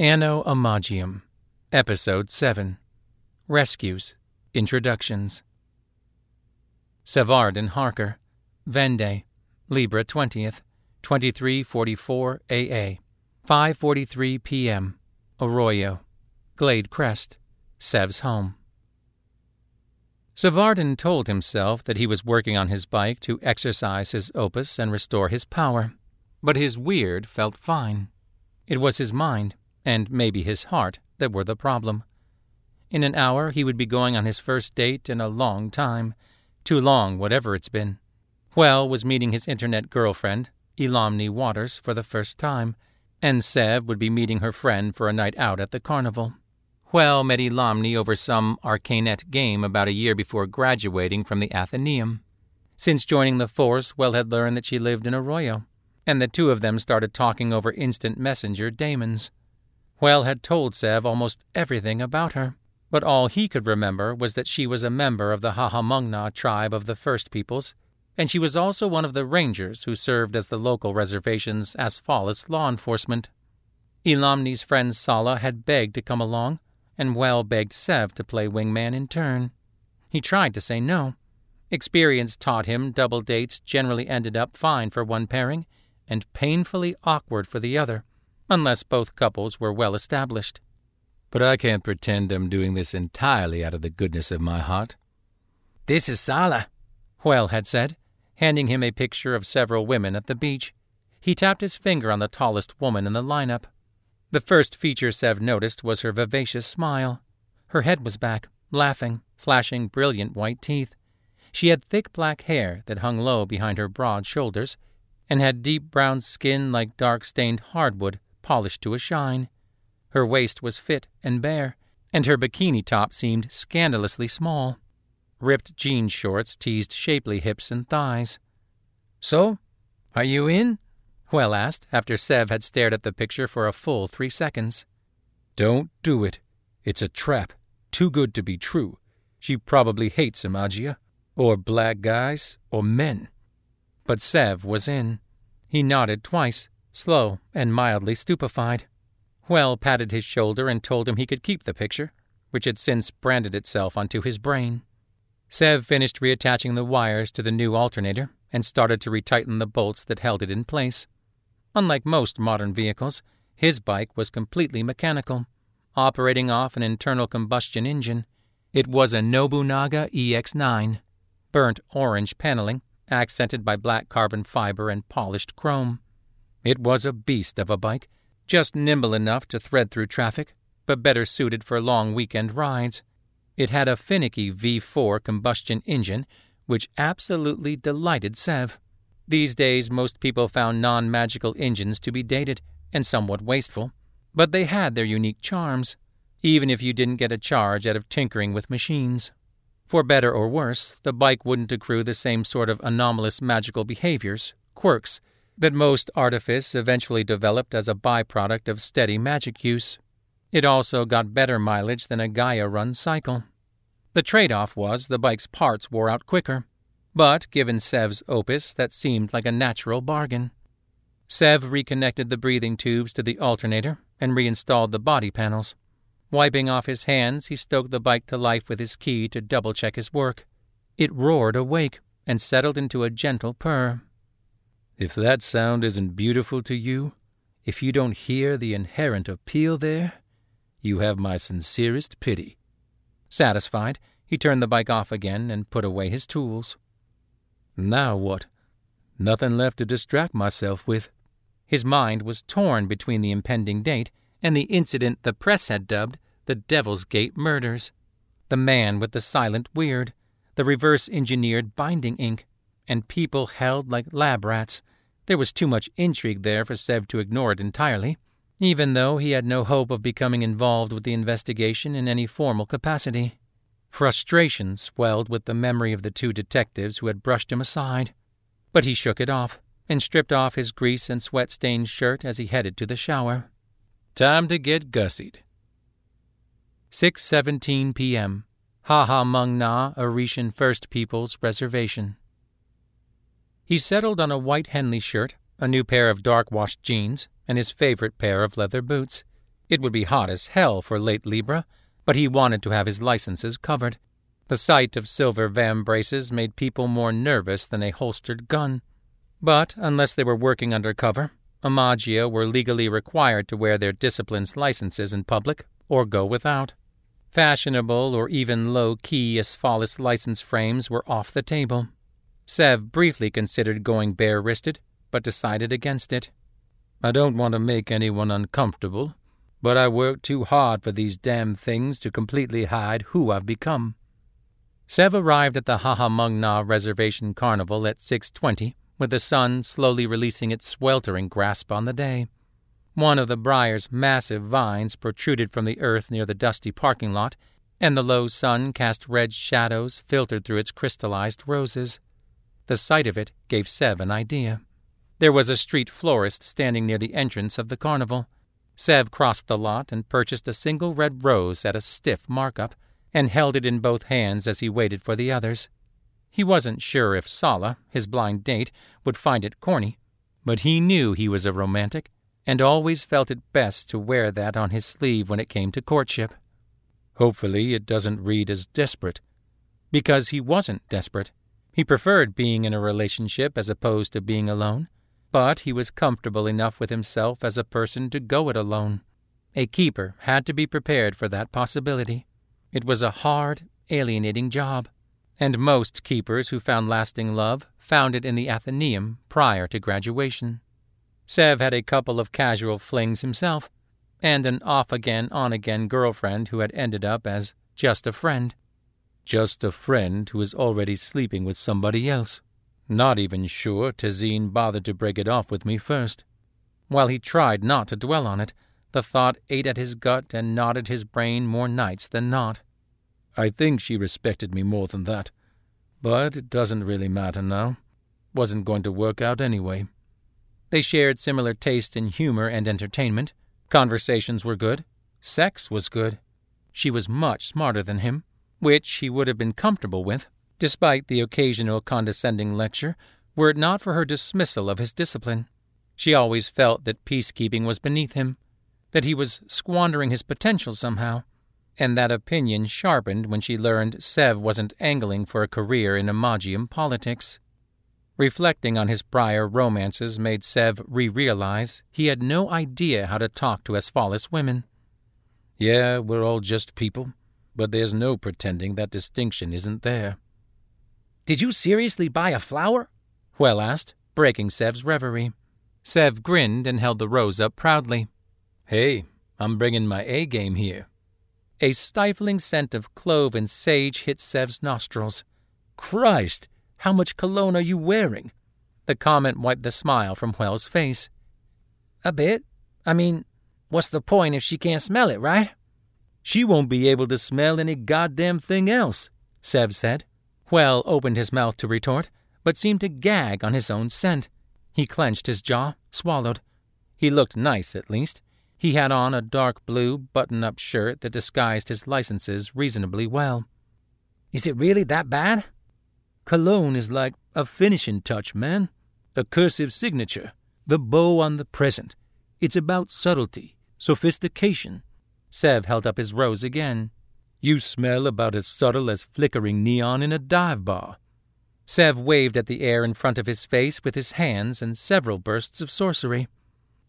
Anno Imagium, Episode 7 Rescues, Introductions. Savardin Harker, Vendée, Libra 20th, 2344 AA, 5:43 p.m. Arroyo, Glade Crest, Sev's home. Savardin told himself that he was working on his bike to exercise his opus and restore his power, but his weird felt fine. It was his mind, and maybe his heart, that were the problem. In an hour he would be going on his first date in a long time, too long, whatever it's been. Juel was meeting his internet girlfriend, Elamni Waters, for the first time, and Sev would be meeting her friend for a night out at the carnival. Juel met Elamni over some arcanet game about a year before graduating from the Athenaeum. Since joining the force, Juel had learned that she lived in Arroyo, and the two of them started talking over instant messenger daemons. Juel had told Sev almost everything about her, but all he could remember was that she was a member of the Hahamong'na tribe of the First Peoples, and she was also one of the rangers who served as the local reservation's Asphalis law enforcement. Elamni's friend Sala had begged to come along, and Juel begged Sev to play wingman in turn. He tried to say no. Experience taught him double dates generally ended up fine for one pairing and painfully awkward for the other, unless both couples were well established. But I can't pretend I'm doing this entirely out of the goodness of my heart. This is Sala, Juel had said, handing him a picture of several women at the beach. He tapped his finger on the tallest woman in the lineup. The first feature Sev noticed was her vivacious smile. Her head was back, laughing, flashing brilliant white teeth. She had thick black hair that hung low behind her broad shoulders, and had deep brown skin like dark stained hardwood, polished to a shine. Her waist was fit and bare, and her bikini top seemed scandalously small. Ripped jean shorts teased shapely hips and thighs. So, are you in? Juel asked, after Sev had stared at the picture for a full three seconds. Don't do it. It's a trap. Too good to be true. She probably hates Imagia, or black guys, or men. But Sev was in. He nodded twice, slow and mildly stupefied. Juel patted his shoulder and told him he could keep the picture, which had since branded itself onto his brain. Sev finished reattaching the wires to the new alternator and started to retighten the bolts that held it in place. Unlike most modern vehicles, his bike was completely mechanical, operating off an internal combustion engine. It was a Nobunaga EX9, burnt orange paneling, accented by black carbon fiber and polished chrome. It was a beast of a bike, just nimble enough to thread through traffic, but better suited for long weekend rides. It had a finicky V4 combustion engine, which absolutely delighted Sev. These days, most people found non magical engines to be dated and somewhat wasteful, but they had their unique charms, even if you didn't get a charge out of tinkering with machines. For better or worse, the bike wouldn't accrue the same sort of anomalous magical behaviors, quirks, that most artifice eventually developed as a byproduct of steady magic use. It also got better mileage than a Gaia run cycle. The trade off was the bike's parts wore out quicker, but given Sev's opus, that seemed like a natural bargain. Sev reconnected the breathing tubes to the alternator and reinstalled the body panels. Wiping off his hands, he stoked the bike to life with his key to double check his work. It roared awake and settled into a gentle purr. If that sound isn't beautiful to you, if you don't hear the inherent appeal there, you have my sincerest pity. Satisfied, he turned the bike off again and put away his tools. Now what? Nothing left to distract myself with. His mind was torn between the impending date and the incident the press had dubbed the Devil's Gate murders. The man with the silent weird, the reverse engineered binding ink, and people held like lab rats. There was too much intrigue there for Sev to ignore it entirely, even though he had no hope of becoming involved with the investigation in any formal capacity. Frustration swelled with the memory of the two detectives who had brushed him aside. But he shook it off and stripped off his grease and sweat stained shirt as he headed to the shower. Time to get gussied. 6:17 p.m. Hahamong'na Orishan First Peoples Reservation. He settled on a white Henley shirt, a new pair of dark washed jeans, and his favorite pair of leather boots. It would be hot as hell for late Libra, but he wanted to have his licenses covered. The sight of silver vambraces made people more nervous than a holstered gun. But unless they were working undercover, Amagia were legally required to wear their discipline's licenses in public or go without. Fashionable or even low key Asphalis license frames were off the table. Sev briefly considered going bare wristed, but decided against it. I don't want to make anyone uncomfortable, but I work too hard for these damn things to completely hide who I've become. Sev arrived at the Hahamong'na Reservation Carnival at 6.20, with the sun slowly releasing its sweltering grasp on the day. One of the briar's massive vines protruded from the earth near the dusty parking lot, and the low sun cast red shadows filtered through its crystallized roses. The sight of it gave Sev an idea. There was a street florist standing near the entrance of the carnival. Sev crossed the lot and purchased a single red rose at a stiff markup, and held it in both hands as he waited for the others. He wasn't sure if Sala, his blind date, would find it corny, but he knew he was a romantic, and always felt it best to wear that on his sleeve when it came to courtship. Hopefully, it doesn't read as desperate. Because he wasn't desperate. He preferred being in a relationship as opposed to being alone but he was comfortable enough with himself as a person to go it alone. A keeper had to be prepared for that possibility. It was a hard, alienating job, and most keepers who found lasting love found it in the Athenaeum prior to graduation. Sev had a couple of casual flings himself, and an off again, on again girlfriend who had ended up as just a friend. Just a friend who is already sleeping with somebody else. Not even sure Tazine bothered to break it off with me first. While he tried not to dwell on it, the thought ate at his gut and at his brain more nights than not. I think she respected me more than that. But it doesn't really matter now. Wasn't going to work out anyway. They shared similar taste in humor and entertainment. Conversations were good. Sex was good. She was much smarter than him, which he would have been comfortable with despite the occasional condescending lecture, were it not for her dismissal of his discipline. She always felt that peacekeeping was beneath him, that he was squandering his potential somehow, and that opinion sharpened when she learned Sev wasn't angling for a career in Imagium politics. Reflecting on his prior romances made Sev re realize he had no idea how to talk to Asphalis women. Yeah, we're all just people, but there's no pretending that distinction isn't there. Did you seriously buy a flower? Juel asked, breaking Sev's reverie. Sev grinned and held the rose up proudly. Hey, I'm bringing my A game here. A stifling scent of clove and sage hit Sev's nostrils. Christ, how much cologne are you wearing? The comment wiped the smile from Juel's face. A bit. I mean, what's the point if she can't smell it, right? She won't be able to smell any goddamn thing else, Sev said. Juel opened his mouth to retort, but seemed to gag on his own scent. He clenched his jaw, swallowed. He looked nice, at least. He had on a dark blue button up shirt that disguised his licenses reasonably well. Is it really that bad? Cologne is like a finishing touch, man. A cursive signature. The bow on the present. It's about subtlety, sophistication. Sev held up his rose again. You smell about as subtle as flickering neon in a dive bar. Sev waved at the air in front of his face with his hands and several bursts of sorcery.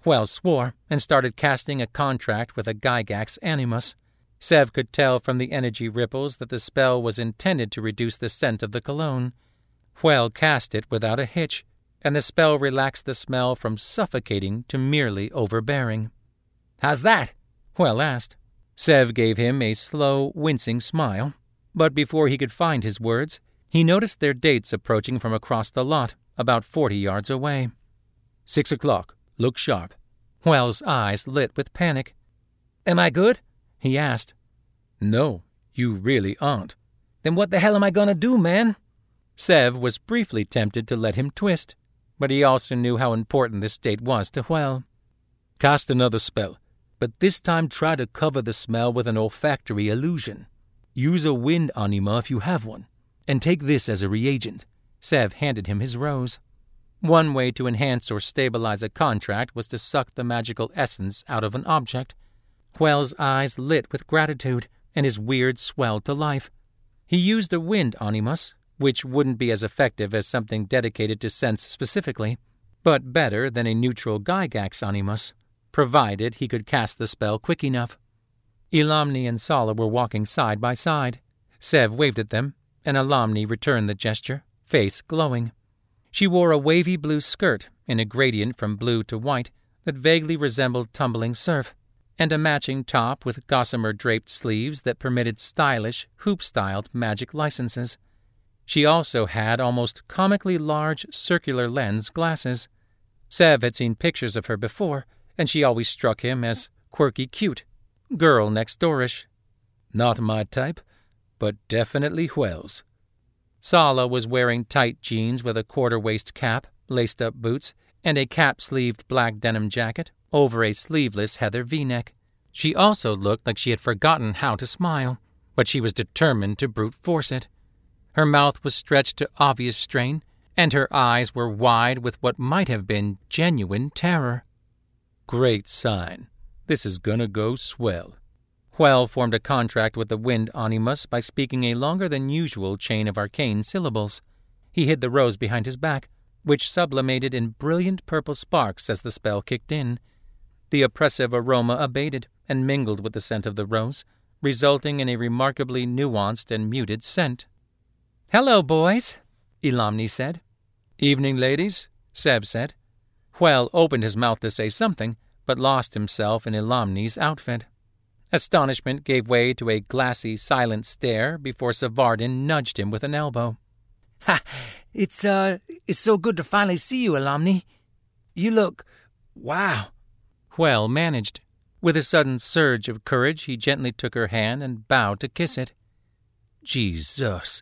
Juel swore and started casting a contract with a Gygax animus. Sev could tell from the energy ripples that the spell was intended to reduce the scent of the cologne. Juel cast it without a hitch, and the spell relaxed the smell from suffocating to merely overbearing. How's that? Juel asked. Sev gave him a slow, wincing smile, but before he could find his words, he noticed their dates approaching from across the lot, about forty yards away. Six o'clock. Look sharp. Juel's eyes lit with panic. Am I good? he asked. No, you really aren't. Then what the hell am I going to do, man? Sev was briefly tempted to let him twist, but he also knew how important this date was to Juel. Cast another spell but this time try to cover the smell with an olfactory illusion. Use a wind anima if you have one, and take this as a reagent. Sev handed him his rose. One way to enhance or stabilize a contract was to suck the magical essence out of an object. Juel's eyes lit with gratitude, and his weird swelled to life. He used a wind animus, which wouldn't be as effective as something dedicated to sense specifically, but better than a neutral Gygax animus, provided he could cast the spell quick enough. Elamni and Sala were walking side by side. Sev waved at them, and Elamni returned the gesture, face glowing. She wore a wavy blue skirt in a gradient from blue to white that vaguely resembled tumbling surf, and a matching top with gossamer draped sleeves that permitted stylish, hoop styled magic licenses. She also had almost comically large circular lens glasses. Sev had seen pictures of her before, and she always struck him as quirky cute, girl next doorish. Not my type, but definitely Juel's. Sala was wearing tight jeans with a quarter waist cap, laced up boots, and a cap sleeved black denim jacket over a sleeveless heather v neck. She also looked like she had forgotten how to smile, but she was determined to brute force it. Her mouth was stretched to obvious strain, and her eyes were wide with what might have been genuine terror. Great sign. This is gonna go swell. Juel formed a contract with the wind animus by speaking a longer than usual chain of arcane syllables. He hid the rose behind his back, which sublimated in brilliant purple sparks as the spell kicked in. The oppressive aroma abated and mingled with the scent of the rose, resulting in a remarkably nuanced and muted scent. Hello, boys, Elamni said. Evening, ladies, Sev said. Juel opened his mouth to say something, but lost himself in Elamni's outfit. Astonishment gave way to a glassy, silent stare before Savardin nudged him with an elbow. Ha! It's, uh, it's so good to finally see you, Elamni. You look. wow. Juel managed. With a sudden surge of courage, he gently took her hand and bowed to kiss it. Jesus!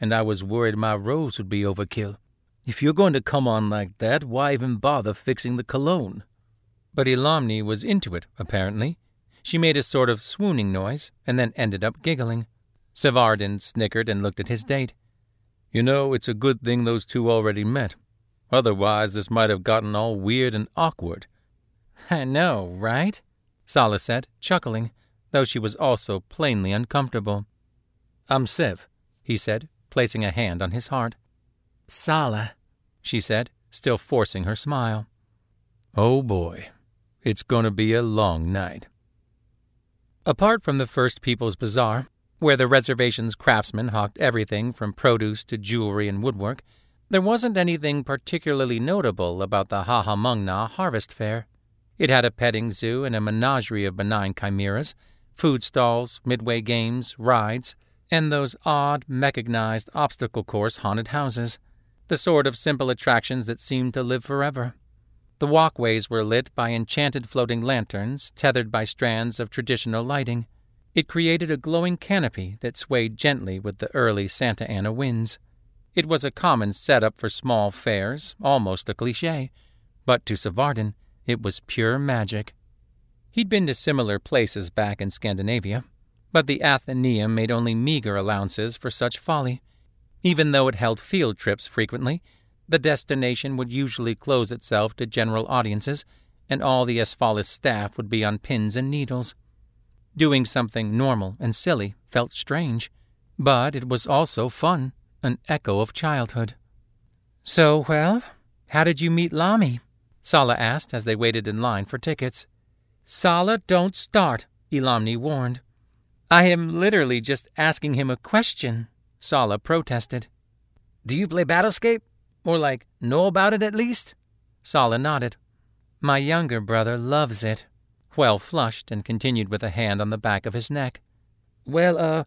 And I was worried my rose would be overkill. If you're going to come on like that, why even bother fixing the cologne? But Elamni was into it, apparently. She made a sort of swooning noise and then ended up giggling. Savardin snickered and looked at his date. You know, it's a good thing those two already met. Otherwise, this might have gotten all weird and awkward. I know, right? Sala said, chuckling, though she was also plainly uncomfortable. I'm Sev, he said, placing a hand on his heart. Sala, she said, still forcing her smile. Oh boy, it's going to be a long night. Apart from the First People's Bazaar, where the reservation's craftsmen hawked everything from produce to jewelry and woodwork, there wasn't anything particularly notable about the Hahamong'na Harvest Fair. It had a petting zoo and a menagerie of benign chimeras, food stalls, midway games, rides, and those odd, mechanized obstacle course haunted houses, the sort of simple attractions that seemed to live forever. The walkways were lit by enchanted floating lanterns tethered by strands of traditional lighting. It created a glowing canopy that swayed gently with the early Santa Ana winds. It was a common setup for small fairs, almost a cliche, but to Savardin it was pure magic. He'd been to similar places back in Scandinavia, but the Athenaeum made only meager allowances for such folly. Even though it held field trips frequently, the destination would usually close itself to general audiences, and all the Asphalis staff would be on pins and needles. Doing something normal and silly felt strange, but it was also fun, an echo of childhood. So, well, how did you meet Lami? Sala asked as they waited in line for tickets. Sala, don't start, Elamni warned. I am literally just asking him a question, Sala protested. Do you play Battlescape? Or, like, know about it at least? Sala nodded. My younger brother loves it. Juel flushed and continued with a hand on the back of his neck. Well, uh,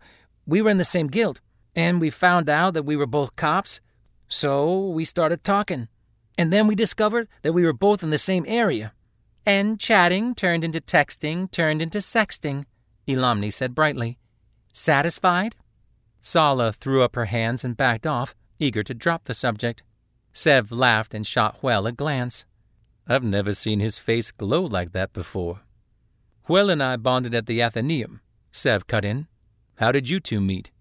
we were in the same guild, and we found out that we were both cops, so we started talking. And then we discovered that we were both in the same area. And chatting turned into texting, turned into sexting, Elamni said brightly. Satisfied? Sala threw up her hands and backed off, eager to drop the subject. Sev laughed and shot Juel a glance. I've never seen his face glow like that before. Juel and I bonded at the Athenaeum, Sev cut in. How did you two meet?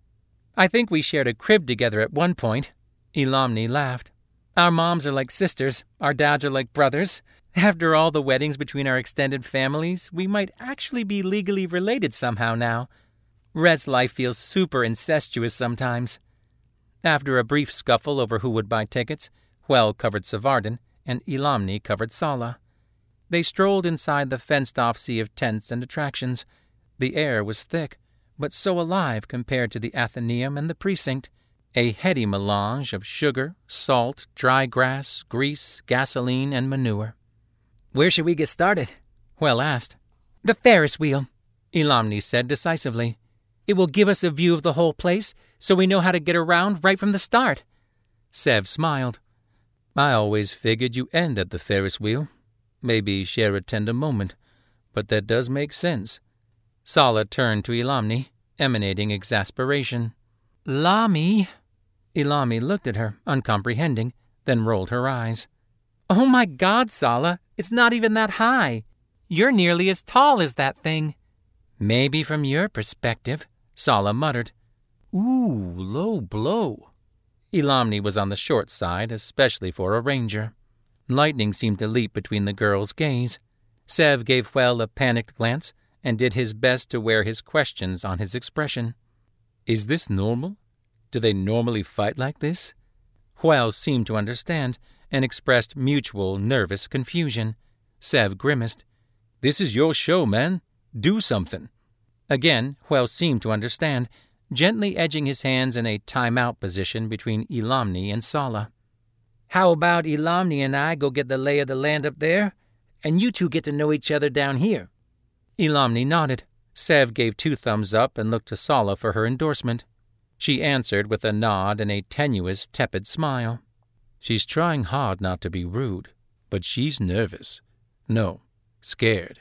I think we shared a crib together at one point. Elamni laughed. Our moms are like sisters, our dads are like brothers, After all the weddings between our extended families, we might actually be legally related somehow now. Res life feels super incestuous sometimes. After a brief scuffle over who would buy tickets, Juel covered Savardin and Elamni covered Sala. They strolled inside the fenced off sea of tents and attractions. The air was thick, but so alive compared to the Athenaeum and the precinct, a heady melange of sugar, salt, dry grass, grease, gasoline, and manure. Where should we get started? Juel asked. The Ferris wheel, Elamni said decisively. It will give us a view of the whole place, so we know how to get around right from the start. Sev smiled. I always figured you end at the Ferris wheel. Maybe share a tender moment, but that does make sense. Sala turned to Elamni, emanating exasperation. Lami. Elamni looked at her, uncomprehending, then rolled her eyes. Oh my God, Sala, it's not even that high. You're nearly as tall as that thing. Maybe from your perspective, Sala muttered. Ooh, low blow. Elamni was on the short side, especially for a ranger. Lightning seemed to leap between the girls' gaze. Sev gave Juel a panicked glance and did his best to wear his questions on his expression. Is this normal? Do they normally fight like this? Juel seemed to understand and expressed mutual nervous confusion. Sev grimaced. This is your show, man. Do something. Again, Juel seemed to understand, gently edging his hands in a time-out position between Elamni and Sala. How about Elamni and I go get the lay of the land up there, and you two get to know each other down here? Elamni nodded. Sev gave two thumbs up and looked to Sala for her endorsement. She answered with a nod and a tenuous, tepid smile. She's trying hard not to be rude, but she's nervous. No, scared.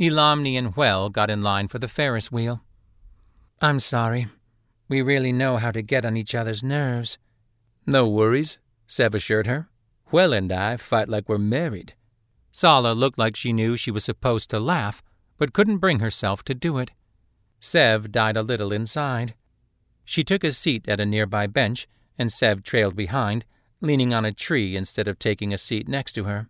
Elamni and Juel got in line for the Ferris wheel. I'm sorry. We really know how to get on each other's nerves. No worries, Sev assured her. Juel and I fight like we're married. Sala looked like she knew she was supposed to laugh, but couldn't bring herself to do it. Sev died a little inside. She took a seat at a nearby bench, and Sev trailed behind, leaning on a tree instead of taking a seat next to her.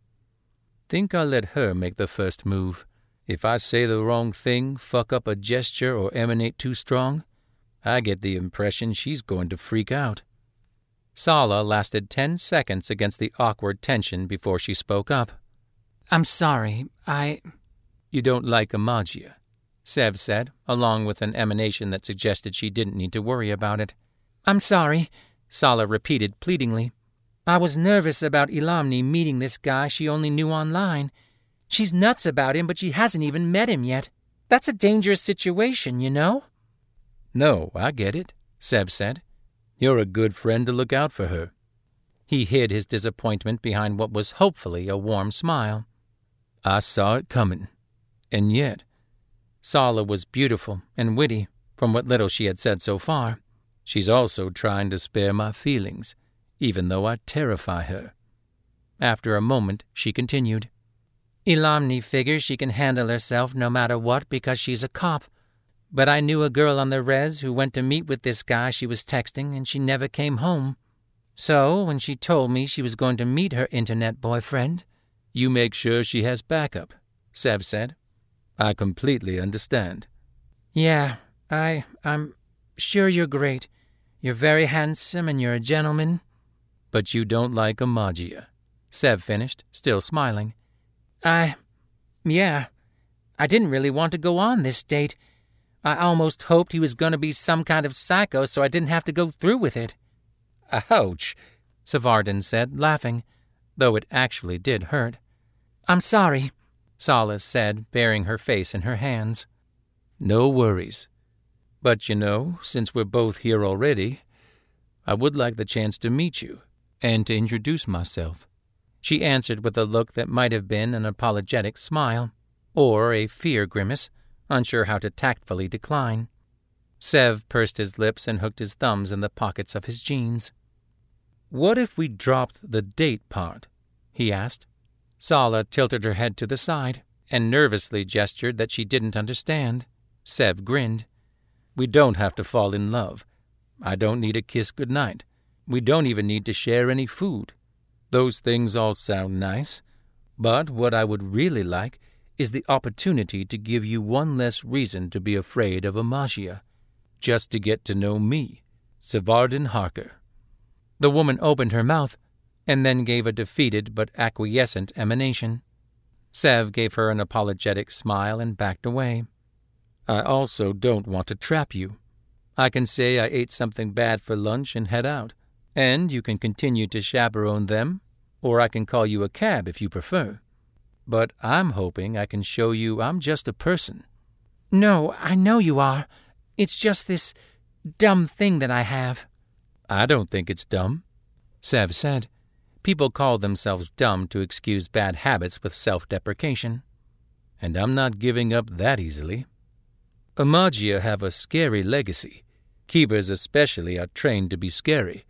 Think I'll let her make the first move. If I say the wrong thing, fuck up a gesture, or emanate too strong, I get the impression she's going to freak out. Sala lasted ten seconds against the awkward tension before she spoke up. I'm sorry. I. You don't like Amagia, Sev said, along with an emanation that suggested she didn't need to worry about it. I'm sorry, Sala repeated pleadingly. I was nervous about Elamni meeting this guy she only knew online. She's nuts about him, but she hasn't even met him yet. That's a dangerous situation, you know? No, I get it, Sev said. You're a good friend to look out for her. He hid his disappointment behind what was hopefully a warm smile. I saw it coming. And yet, Sala was beautiful and witty, from what little she had said so far. She's also trying to spare my feelings, even though I terrify her. After a moment, she continued. Elamni figures she can handle herself no matter what because she's a cop. But I knew a girl on the res who went to meet with this guy she was texting and she never came home. So, when she told me she was going to meet her internet boyfriend, You make sure she has backup, Sev said. I completely understand. Yeah, I. I'm sure you're great. You're very handsome and you're a gentleman. But you don't like Amagia, Sev finished, still smiling. I. Yeah. I didn't really want to go on this date. I almost hoped he was going to be some kind of psycho so I didn't have to go through with it. Ouch, Savardin said, laughing, though it actually did hurt. I'm sorry, Sala said, burying her face in her hands. No worries. But you know, since we're both here already, I would like the chance to meet you and to introduce myself. She answered with a look that might have been an apologetic smile, or a fear grimace, unsure how to tactfully decline. Sev pursed his lips and hooked his thumbs in the pockets of his jeans. What if we dropped the date part? he asked. Sala tilted her head to the side and nervously gestured that she didn't understand. Sev grinned. We don't have to fall in love. I don't need a kiss goodnight. We don't even need to share any food. Those things all sound nice, But what I would really like is the opportunity to give you one less reason to be afraid of Amagia, just to get to know me, Sevardin Harker. The woman opened her mouth and then gave a defeated but acquiescent emanation. Sev gave her an apologetic smile and backed away. I also don't want to trap you. I can say I ate something bad for lunch and head out, and you can continue to chaperone them, or I can call you a cab if you prefer. But I'm hoping I can show you I'm just a person. No, I know you are. It's just this dumb thing that I have. I don't think it's dumb, Sev said. People call themselves dumb to excuse bad habits with self deprecation. And I'm not giving up that easily. Amagia have a scary legacy. Keepers especially are trained to be scary.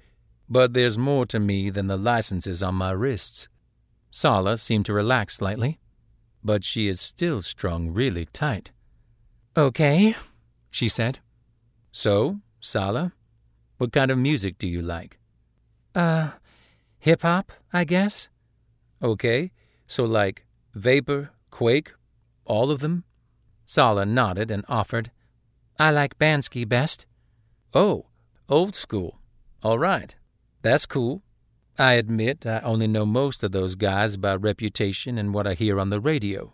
But there's more to me than the licenses on my wrists. Sala seemed to relax slightly. But she is still strung really tight. Okay, she said. So, Sala, what kind of music do you like? Uh, hip hop, I guess. Okay, so like Vapor, Quake, all of them? Sala nodded and offered. I like Bansky best. Oh, old school. All right. That's cool. I admit I only know most of those guys by reputation and what I hear on the radio.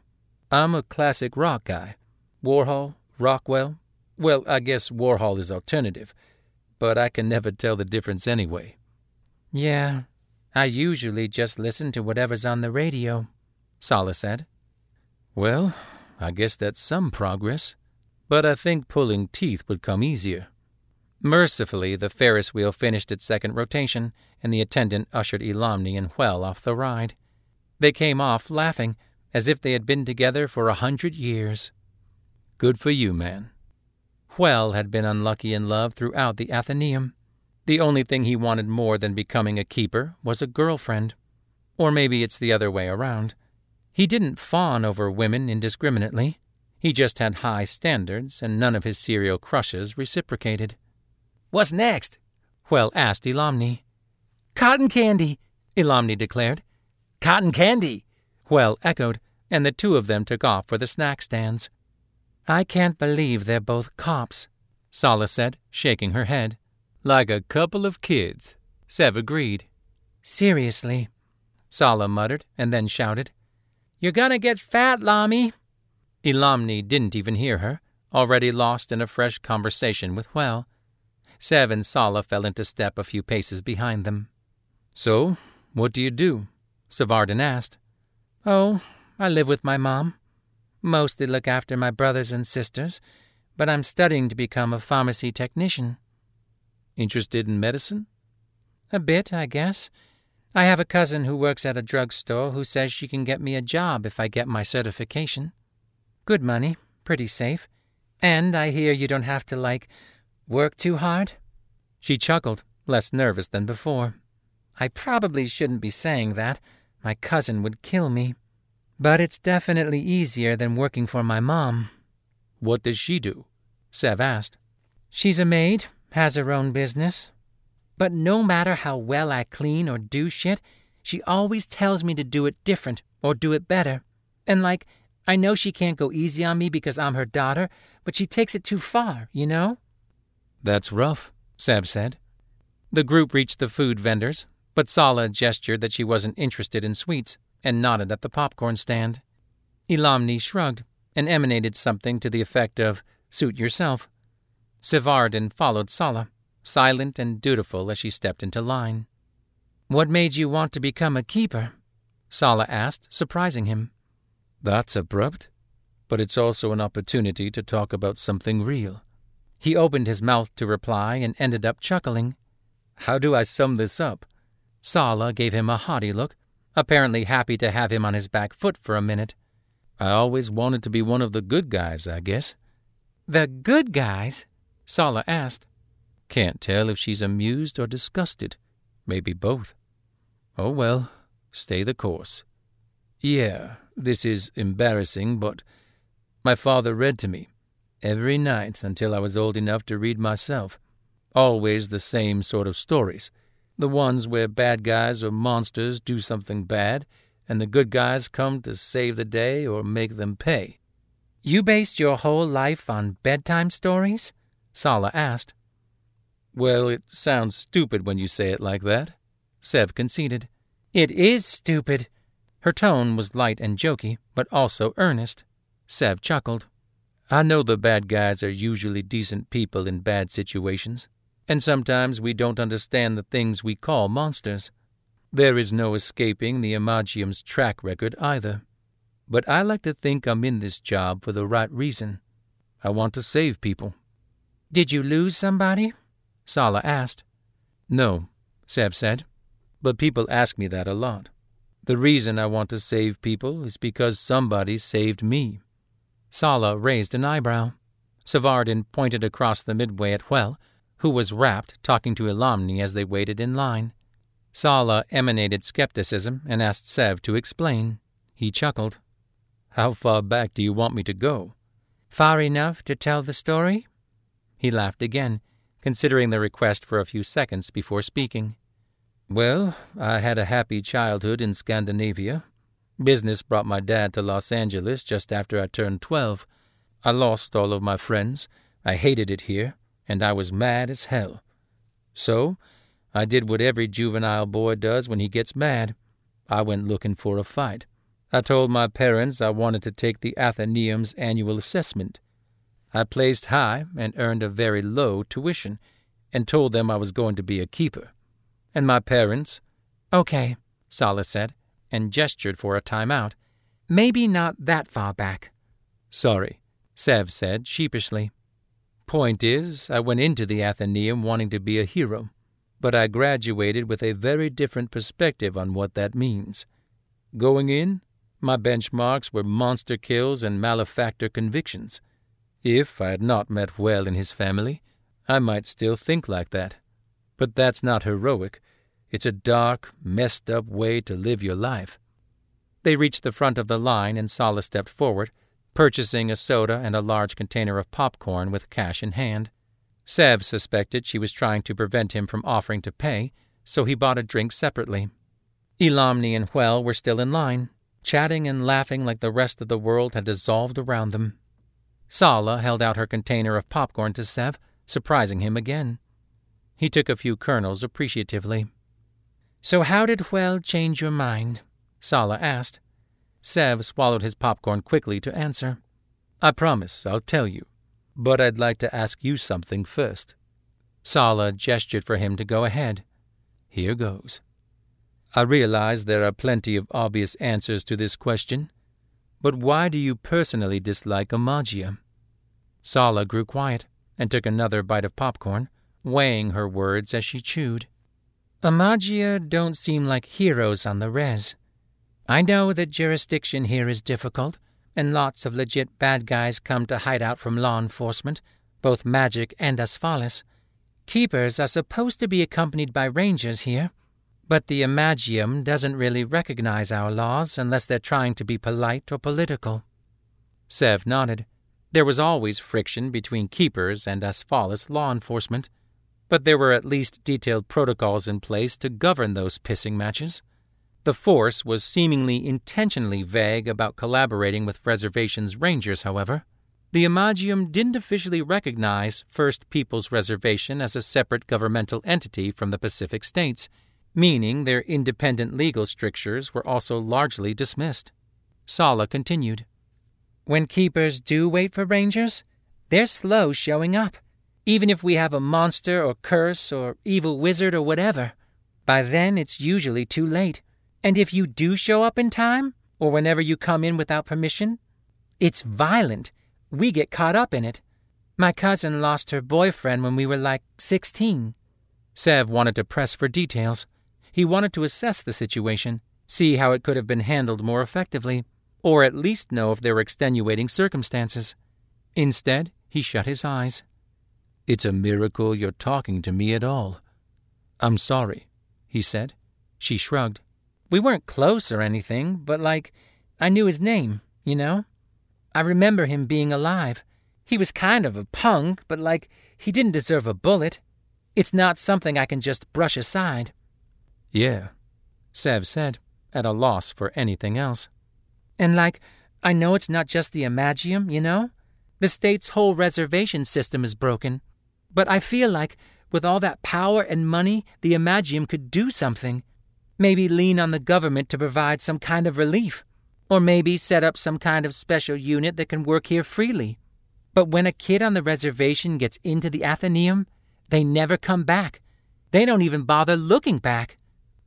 I'm a classic rock guy. Warhol, Rockwell. Well, I guess Warhol is alternative, but I can never tell the difference anyway. Yeah, I usually just listen to whatever's on the radio, Sala said. Well, I guess that's some progress, but I think pulling teeth would come easier. Mercifully, the Ferris wheel finished its second rotation, and the attendant ushered Elamni and Juel off the ride. They came off laughing, as if they had been together for a hundred years. Good for you, man. Juel had been unlucky in love throughout the Athenaeum. The only thing he wanted more than becoming a keeper was a girlfriend. Or maybe it's the other way around. He didn't fawn over women indiscriminately. He just had high standards, and none of his serial crushes reciprocated. What's next? Juel asked Elamni. Cotton candy, Elamni declared. Cotton candy, Juel echoed, and the two of them took off for the snack stands. I can't believe they're both cops, Sala said, shaking her head. Like a couple of kids, Sev agreed. Seriously, Sala muttered, and then shouted. You're gonna get fat, Lami. Elamni didn't even hear her, already lost in a fresh conversation with Juel. Sev and Sala fell into step a few paces behind them. So, what do you do? Savardin asked. Oh, I live with my mom. Mostly look after my brothers and sisters, but I'm studying to become a pharmacy technician. Interested in medicine? A bit, I guess. I have a cousin who works at a drugstore who says she can get me a job if I get my certification. Good money, pretty safe. And I hear you don't have to, like, Work too hard? She chuckled, less nervous than before. I probably shouldn't be saying that. My cousin would kill me. But it's definitely easier than working for my mom. What does she do? Sev asked. She's a maid, has her own business. But no matter how well I clean or do shit, she always tells me to do it different or do it better. And like, I know she can't go easy on me because I'm her daughter, but she takes it too far, you know? That's rough, Sev said. The group reached the food vendors, but Sala gestured that she wasn't interested in sweets and nodded at the popcorn stand. Elamni shrugged and emanated something to the effect of, Suit yourself. Sevardin followed Sala, silent and dutiful as she stepped into line. What made you want to become a keeper? Sala asked, surprising him. That's abrupt, but it's also an opportunity to talk about something real. He opened his mouth to reply and ended up chuckling. How do I sum this up? Sala gave him a haughty look, apparently happy to have him on his back foot for a minute. I always wanted to be one of the good guys, I guess. The good guys? Sala asked. Can't tell if she's amused or disgusted. Maybe both. Oh well, stay the course. Yeah, this is embarrassing, but my father read to me every night until I was old enough to read myself. Always the same sort of stories. The ones where bad guys or monsters do something bad, and the good guys come to save the day or make them pay. You based your whole life on bedtime stories? Sala asked. Well, it sounds stupid when you say it like that, Sev conceded. It is stupid. Her tone was light and jokey, but also earnest. Sev chuckled. I know the bad guys are usually decent people in bad situations, and sometimes we don't understand the things we call monsters. There is no escaping the Imagium's track record either. But I like to think I'm in this job for the right reason. I want to save people. Did you lose somebody? Sala asked. No, Sev said. But people ask me that a lot. The reason I want to save people is because somebody saved me. Sala raised an eyebrow. Savardin pointed across the midway at Juel, who was rapt, talking to Elamni as they waited in line. Sala emanated skepticism and asked Sev to explain. He chuckled. How far back do you want me to go? Far enough to tell the story? He laughed again, considering the request for a few seconds before speaking. Well, I had a happy childhood in Scandinavia, Business brought my dad to Los Angeles just after I turned 12. I lost all of my friends. I hated it here, and I was mad as hell. So, I did what every juvenile boy does when he gets mad. I went looking for a fight. I told my parents I wanted to take the Athenaeum's annual assessment. I placed high and earned a very low tuition, and told them I was going to be a keeper. And my parents. Okay, Sala said and gestured for a timeout. Maybe not that far back. Sorry, Sev said sheepishly. Point is, I went into the Athenaeum wanting to be a hero, but I graduated with a very different perspective on what that means. Going in, my benchmarks were monster kills and malefactor convictions. If I had not met Juel and his family, I might still think like that. But that's not heroic. It's a dark, messed up way to live your life. They reached the front of the line and Sala stepped forward, purchasing a soda and a large container of popcorn with cash in hand. Sev suspected she was trying to prevent him from offering to pay, so he bought a drink separately. Elamni and Juel were still in line, chatting and laughing like the rest of the world had dissolved around them. Sala held out her container of popcorn to Sev, surprising him again. He took a few kernels appreciatively. So how did Juel change your mind? Sala asked. Sev swallowed his popcorn quickly to answer. I promise I'll tell you, but I'd like to ask you something first. Sala gestured for him to go ahead. Here goes. I realize there are plenty of obvious answers to this question, but why do you personally dislike Amagia? Sala grew quiet and took another bite of popcorn, weighing her words as she chewed. Amagia don't seem like heroes on the res. I know that jurisdiction here is difficult, and lots of legit bad guys come to hide out from law enforcement, both magic and Asphalis. Keepers are supposed to be accompanied by rangers here, but the Imagium doesn't really recognize our laws unless they're trying to be polite or political. Sev nodded. There was always friction between keepers and Asphalis law enforcement but there were at least detailed protocols in place to govern those pissing matches. The Force was seemingly intentionally vague about collaborating with Reservation's Rangers, however. The Imagium didn't officially recognize First Peoples Reservation as a separate governmental entity from the Pacific States, meaning their independent legal strictures were also largely dismissed. Sala continued. When keepers do wait for rangers, they're slow showing up even if we have a monster or curse or evil wizard or whatever. By then, it's usually too late. And if you do show up in time, or whenever you come in without permission, it's violent. We get caught up in it. My cousin lost her boyfriend when we were like 16. Sev wanted to press for details. He wanted to assess the situation, see how it could have been handled more effectively, or at least know if there were extenuating circumstances. Instead, he shut his eyes. It's a miracle you're talking to me at all. I'm sorry, he said. She shrugged. We weren't close or anything, but like, I knew his name, you know? I remember him being alive. He was kind of a punk, but like, he didn't deserve a bullet. It's not something I can just brush aside. Yeah, Sev said. at a loss for anything else. And, like, I know it's not just the Imagium, you know? The state's whole reservation system is broken. But I feel like, with all that power and money, the Imagium could do something. Maybe lean on the government to provide some kind of relief. Or maybe set up some kind of special unit that can work here freely. But when a kid on the reservation gets into the Athenaeum, they never come back. They don't even bother looking back.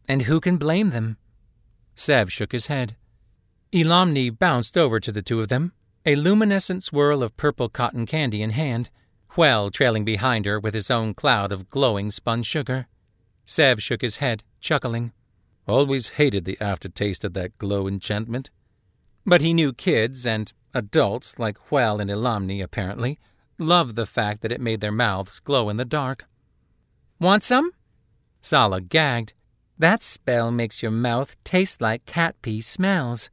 And who can blame them? Sev shook his head. Elamni bounced over to the two of them, a luminescent swirl of purple cotton candy in hand, Hwell trailing behind her with his own cloud of glowing spun sugar. Sev shook his head, chuckling. Always hated the aftertaste of that glow enchantment. But he knew kids and adults, like Hwell and Elamni apparently, loved the fact that it made their mouths glow in the dark. Want some? Sala gagged. That spell makes your mouth taste like cat pee smells.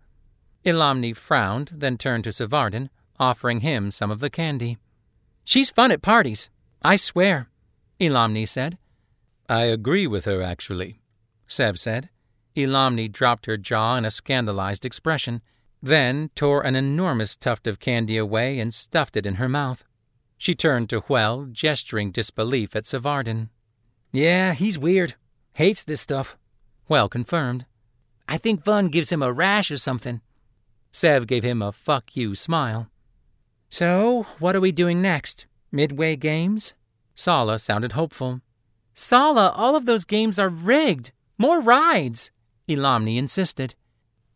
Elamni frowned, then turned to Savardin, offering him some of the candy. She's fun at parties, I swear, Elamni said. I agree with her, actually, Sev said. Elamni dropped her jaw in a scandalized expression, then tore an enormous tuft of candy away and stuffed it in her mouth. She turned to Hwell, gesturing disbelief at Savardin. Yeah, he's weird. Hates this stuff. Hwell confirmed. I think Vun gives him a rash or something. Sev gave him a fuck you smile. So, what are we doing next? Midway games? Sala sounded hopeful. Sala, all of those games are rigged. More rides, Elamni insisted.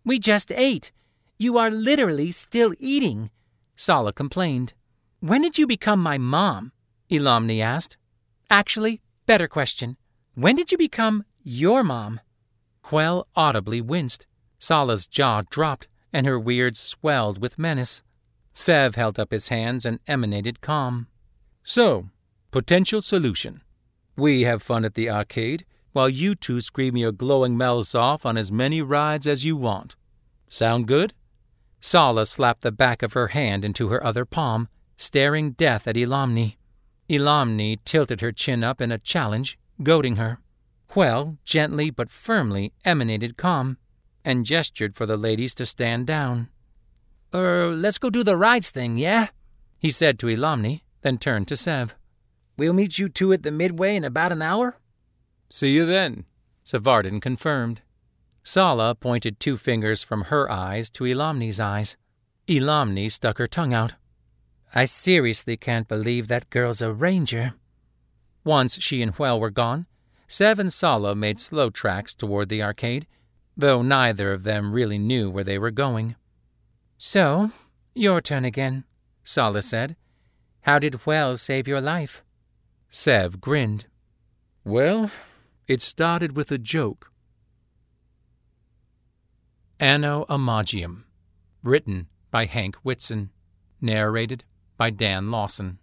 We just ate. You are literally still eating, Sala complained. When did you become my mom? Elamni asked. Actually, better question. When did you become your mom? Hwell audibly winced. Sala's jaw dropped, and her weird swelled with menace. Sev held up his hands and emanated calm. So, potential solution. We have fun at the arcade, while you two scream your glowing mouths off on as many rides as you want. Sound good? Sala slapped the back of her hand into her other palm, staring death at Elamni. Elamni tilted her chin up in a challenge, goading her. Hwell, gently but firmly emanated calm, and gestured for the ladies to stand down. Er, let's go do the rides thing, yeah? He said to Elamni, then turned to Sev. We'll meet you two at the midway in about an hour? See you then, Savardin confirmed. Sala pointed two fingers from her eyes to Elamni's eyes. Elamni stuck her tongue out. I seriously can't believe that girl's a ranger. Once she and Hwell were gone, Sev and Sala made slow tracks toward the arcade, though neither of them really knew where they were going. So, your turn again, Sala said. How did Hwell save your life? Sev grinned. Well, it started with a joke. Anno Imagium, written by Hank Whitson, narrated by Dan Lawson.